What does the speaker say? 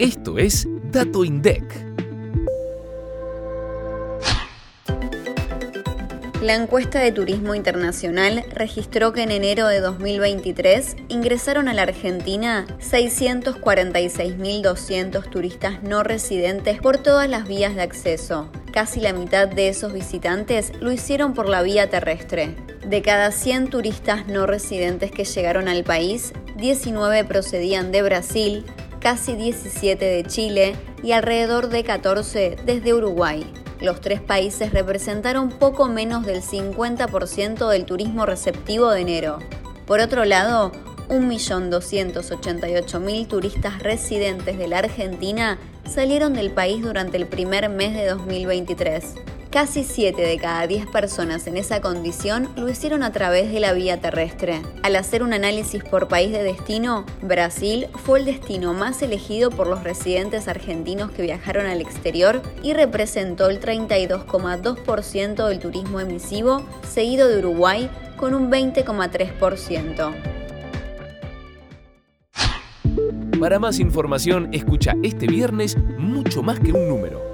Esto es Dato INDEC. La encuesta de turismo internacional registró que en enero de 2023 ingresaron a la Argentina 646.200 turistas no residentes por todas las vías de acceso. Casi la mitad de esos visitantes lo hicieron por la vía terrestre. De cada 100 turistas no residentes que llegaron al país, 19 procedían de Brasil, casi 17 de Chile y alrededor de 14 desde Uruguay. Los tres países representaron poco menos del 50% del turismo receptivo de enero. Por otro lado, 1.288.000 turistas residentes de la Argentina salieron del país durante el primer mes de 2023. Casi 7 de cada 10 personas en esa condición lo hicieron a través de la vía terrestre. Al hacer un análisis por país de destino, Brasil fue el destino más elegido por los residentes argentinos que viajaron al exterior y representó el 32,2% del turismo emisivo, seguido de Uruguay con un 20,3%. Para más información, escucha este viernes mucho más que un número